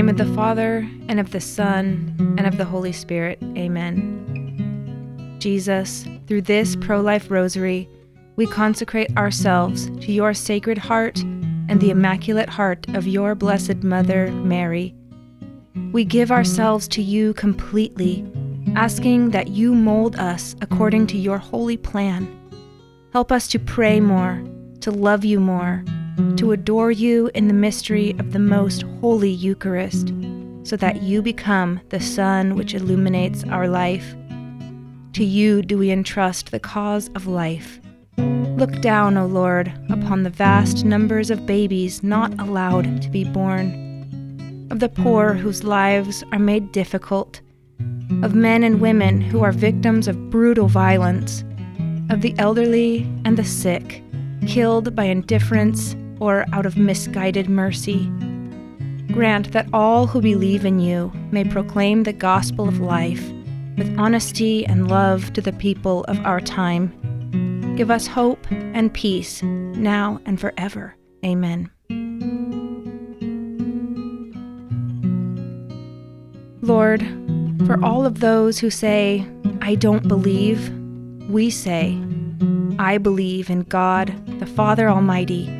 name of the Father, and of the Son, and of the Holy Spirit. Amen. Jesus, through this pro life rosary, we consecrate ourselves to your sacred heart and the immaculate heart of your blessed Mother, Mary. We give ourselves to you completely, asking that you mold us according to your holy plan. Help us to pray more, to love you more, to adore you in the mystery of the most holy Eucharist, so that you become the sun which illuminates our life. To you do we entrust the cause of life. Look down, O Lord, upon the vast numbers of babies not allowed to be born, of the poor whose lives are made difficult, of men and women who are victims of brutal violence, of the elderly and the sick, killed by indifference or out of misguided mercy. Grant that all who believe in you may proclaim the gospel of life with honesty and love to the people of our time. Give us hope and peace now and forever. Amen. Lord, for all of those who say, I don't believe, we say, I believe in God, the Father Almighty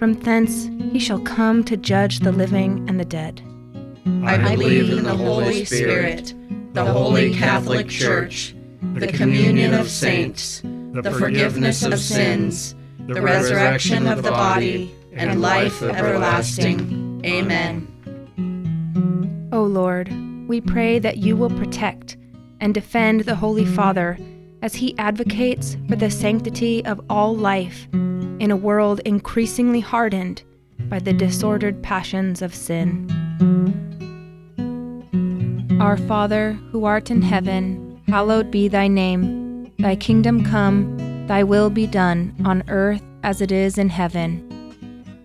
From thence he shall come to judge the living and the dead. I believe in the Holy Spirit, the holy Catholic Church, the communion of saints, the forgiveness of sins, the resurrection of the body, and life everlasting. Amen. O Lord, we pray that you will protect and defend the Holy Father as he advocates for the sanctity of all life in a world increasingly hardened by the disordered passions of sin. Our Father, who art in heaven, hallowed be thy name. Thy kingdom come, thy will be done, on earth as it is in heaven.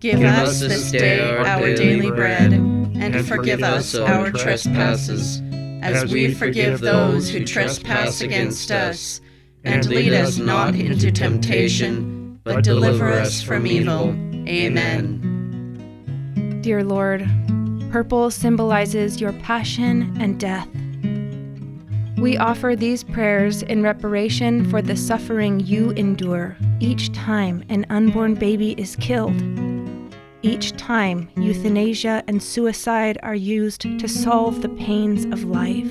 Give, Give us this day our daily bread, and forgive us our trespasses, as we forgive those who trespass against us. And lead us not into temptation but deliver us from evil. Amen. Dear Lord, purple symbolizes your passion and death. We offer these prayers in reparation for the suffering you endure each time an unborn baby is killed, each time euthanasia and suicide are used to solve the pains of life.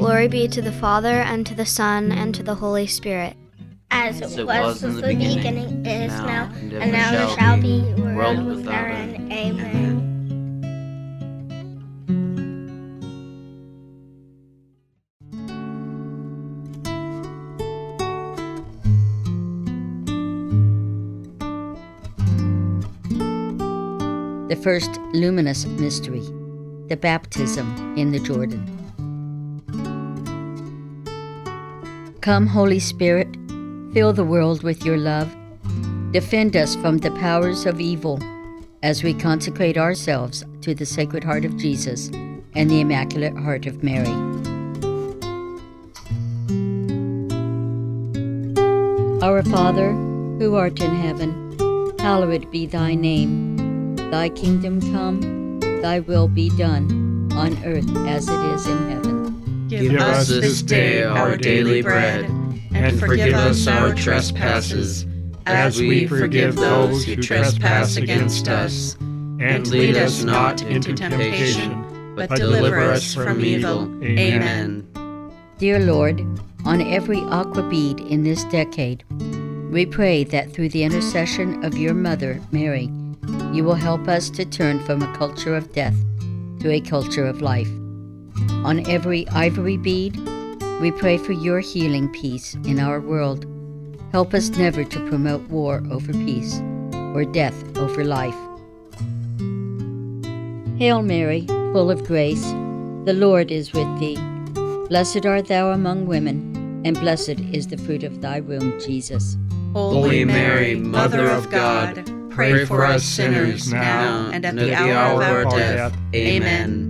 Glory be to the Father, and to the Son, and to the Holy Spirit. As it, was, was in the beginning, beginning is now, now, and, and now shall, shall be, world without end. Amen. The first luminous mystery, the baptism in the Jordan. Come, Holy Spirit, fill the world with your love. Defend us from the powers of evil as we consecrate ourselves to the Sacred Heart of Jesus and the Immaculate Heart of Mary. Our Father, who art in heaven, hallowed be thy name. Thy kingdom come, thy will be done, on earth as it is in heaven. Give us this day our daily bread, and forgive us our trespasses, as we forgive those who trespass against us. And lead us not into temptation, but deliver us from evil. Amen. Dear Lord, on every aqua bead in this decade, we pray that through the intercession of your mother, Mary, you will help us to turn from a culture of death to a culture of life. On every ivory bead, we pray for your healing peace in our world. Help us never to promote war over peace or death over life. Hail Mary, full of grace, the Lord is with thee. Blessed art thou among women, and blessed is the fruit of thy womb, Jesus. Holy Mary, Mother of God, pray for us sinners now and at the hour of our death. Amen.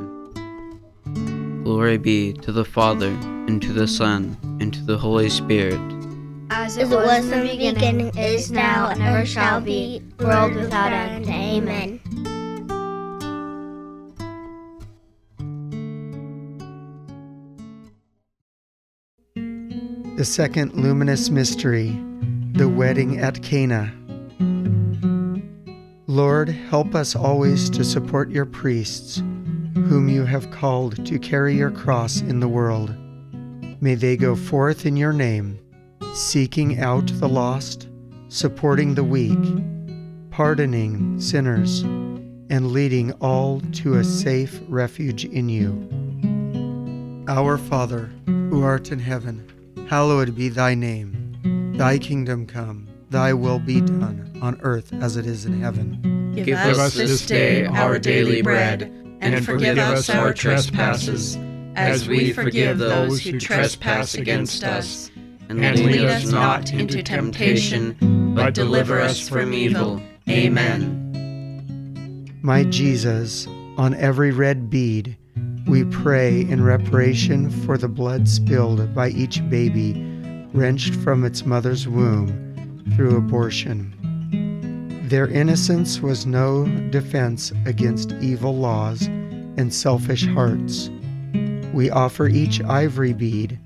Glory be to the Father, and to the Son, and to the Holy Spirit. As it was in the beginning, is now, and ever shall be, world without end. Amen. The second luminous mystery, the wedding at Cana. Lord, help us always to support your priests, whom you have called to carry your cross in the world. May they go forth in your name, seeking out the lost, supporting the weak, pardoning sinners, and leading all to a safe refuge in you. Our Father, who art in heaven, hallowed be thy name. Thy kingdom come, thy will be done, on earth as it is in heaven. Give us this day our daily bread, and forgive us our trespasses, as we forgive those who trespass against us. And lead us not into temptation, but deliver us from evil. Amen. My Jesus, on every red bead, we pray in reparation for the blood spilled by each baby wrenched from its mother's womb through abortion. Their innocence was no defense against evil laws and selfish hearts. We offer each ivory bead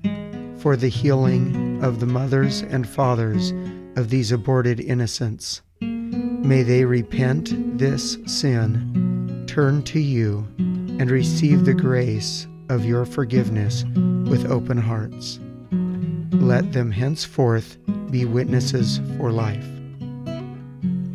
for the healing of the mothers and fathers of these aborted innocents. May they repent this sin, turn to you, and receive the grace of your forgiveness with open hearts. Let them henceforth be witnesses for life.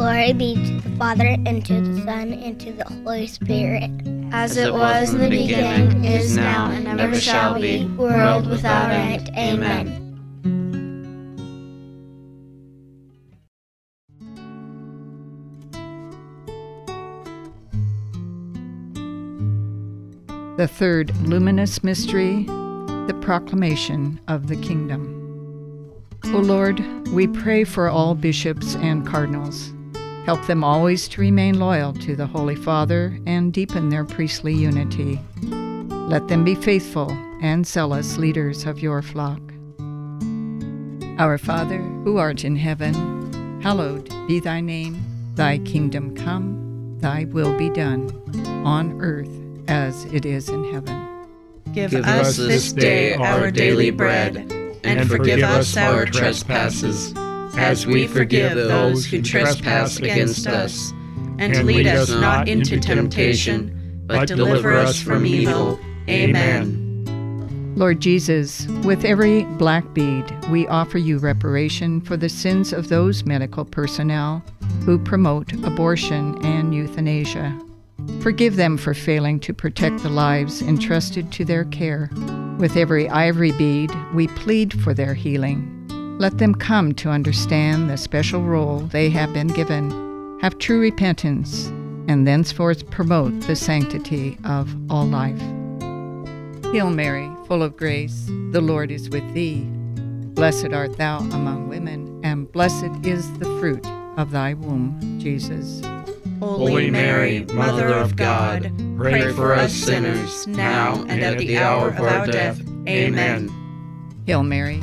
Glory be to the Father, and to the Son, and to the Holy Spirit. As it was in the beginning, is now, and ever shall be, world without end. Amen. The third luminous mystery, the proclamation of the kingdom. O Lord, we pray for all bishops and cardinals. Help them always to remain loyal to the Holy Father and deepen their priestly unity. Let them be faithful and zealous leaders of your flock. Our Father, who art in heaven, hallowed be thy name. Thy kingdom come, thy will be done, on earth as it is in heaven. Give, Give us this day our daily bread, and forgive us our trespasses, as we forgive those who trespass against us. And lead us not into temptation, but deliver us from evil. Amen. Lord Jesus, with every black bead, we offer you reparation for the sins of those medical personnel who promote abortion and euthanasia. Forgive them for failing to protect the lives entrusted to their care. With every ivory bead, we plead for their healing. Let them come to understand the special role they have been given, have true repentance, and thenceforth promote the sanctity of all life. Hail Mary, full of grace, the Lord is with thee. Blessed art thou among women, and blessed is the fruit of thy womb, Jesus. Holy Mary, Mother of God, pray for us sinners, now and at the hour of our death. Amen. Hail Mary,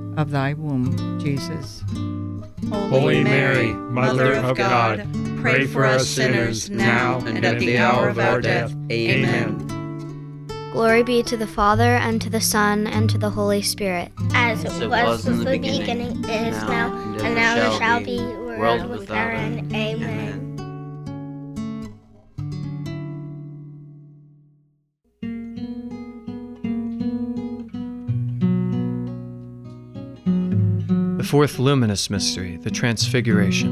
of thy womb, Jesus. Holy Mary, Mother of God, pray for us sinners, now and at the hour of our death. Amen. Glory be to the Father, and to the Son, and to the Holy Spirit. As it was in the beginning, is now, and now shall be, world without end. Amen. The fourth luminous mystery, the Transfiguration.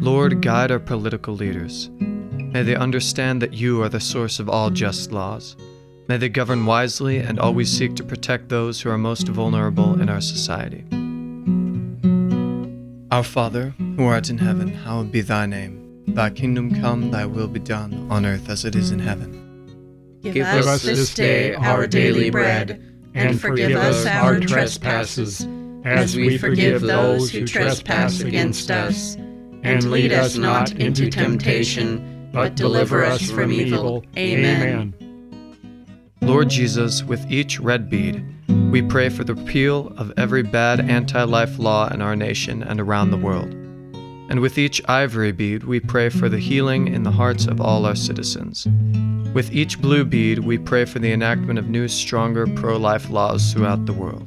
Lord, guide our political leaders. May they understand that you are the source of all just laws. May they govern wisely and always seek to protect those who are most vulnerable in our society. Our Father, who art in heaven, hallowed be thy name. Thy kingdom come, thy will be done, on earth as it is in heaven. Give us this day our daily bread, and forgive us our trespasses, as we forgive those who trespass against us. And lead us not into temptation, but deliver us from evil. Amen. Lord Jesus, with each red bead, we pray for the repeal of every bad anti life law in our nation and around the world. And with each ivory bead, we pray for the healing in the hearts of all our citizens. With each blue bead, we pray for the enactment of new, stronger pro life laws throughout the world.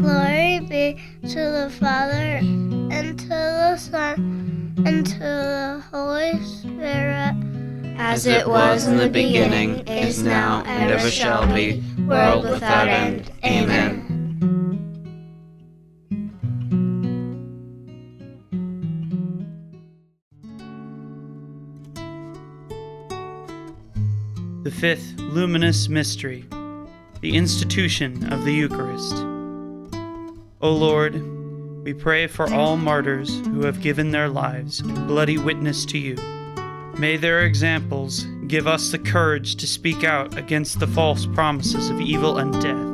Glory be to the Father, and to the Son, and to the Holy Spirit. As it was in the beginning, is now, and ever shall be, world without end. Amen. The fifth luminous mystery, the institution of the Eucharist. O Lord, we pray for all martyrs who have given their lives bloody witness to you. May their examples give us the courage to speak out against the false promises of evil and death.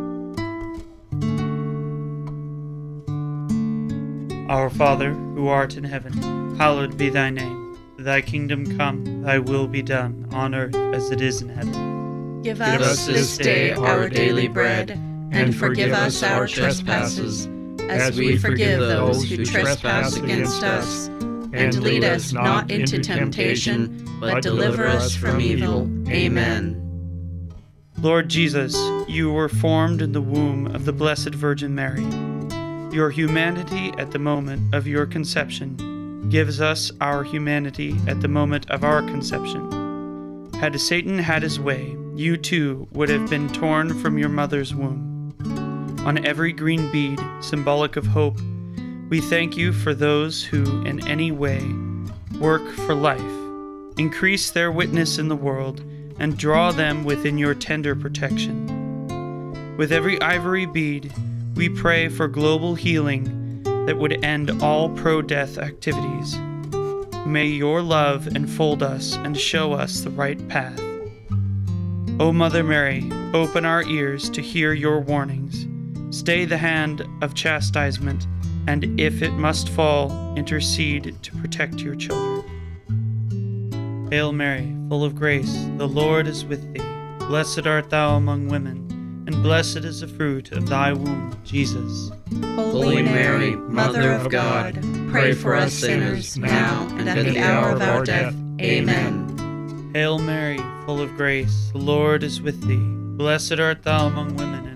Our Father, who art in heaven, hallowed be thy name. Thy kingdom come, thy will be done, on earth as it is in heaven. Give us this day our daily bread, and forgive us our trespasses, as we forgive those who trespass against us. And lead us not into temptation, but deliver us from evil. Amen. Lord Jesus, you were formed in the womb of the Blessed Virgin Mary. Your humanity at the moment of your conception gives us our humanity at the moment of our conception. Had Satan had his way, you too would have been torn from your mother's womb. On every green bead, symbolic of hope, we thank you for those who, in any way, work for life, increase their witness in the world, and draw them within your tender protection. With every ivory bead, we pray for global healing that would end all pro death activities. May your love enfold us and show us the right path. O Mother Mary, open our ears to hear your warnings. Stay the hand of chastisement, and if it must fall, intercede to protect your children. Hail Mary, full of grace, the Lord is with thee. Blessed art thou among women and blessed is the fruit of thy womb, Jesus. Holy Mary, Mother of God, pray for us sinners, now and at the hour of our death. Amen. Hail Mary, full of grace, the Lord is with thee. Blessed art thou among women, and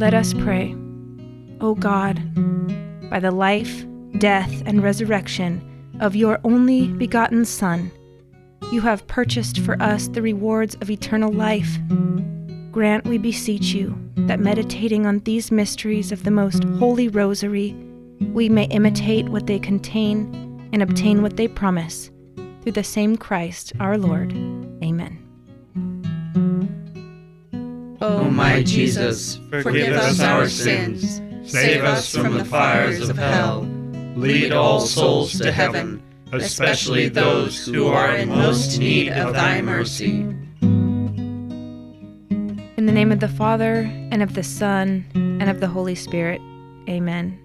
Let us pray. O God, by the life, death, and resurrection of your only begotten Son, you have purchased for us the rewards of eternal life. Grant, we beseech you, that meditating on these mysteries of the most holy rosary, we may imitate what they contain and obtain what they promise. Through the same Christ our Lord. Amen. O my Jesus, forgive us our sins, save us from the fires of hell Lead all souls to heaven, especially those who are in most need of thy mercy. In the name of the Father, and of the Son, and of the Holy Spirit. Amen.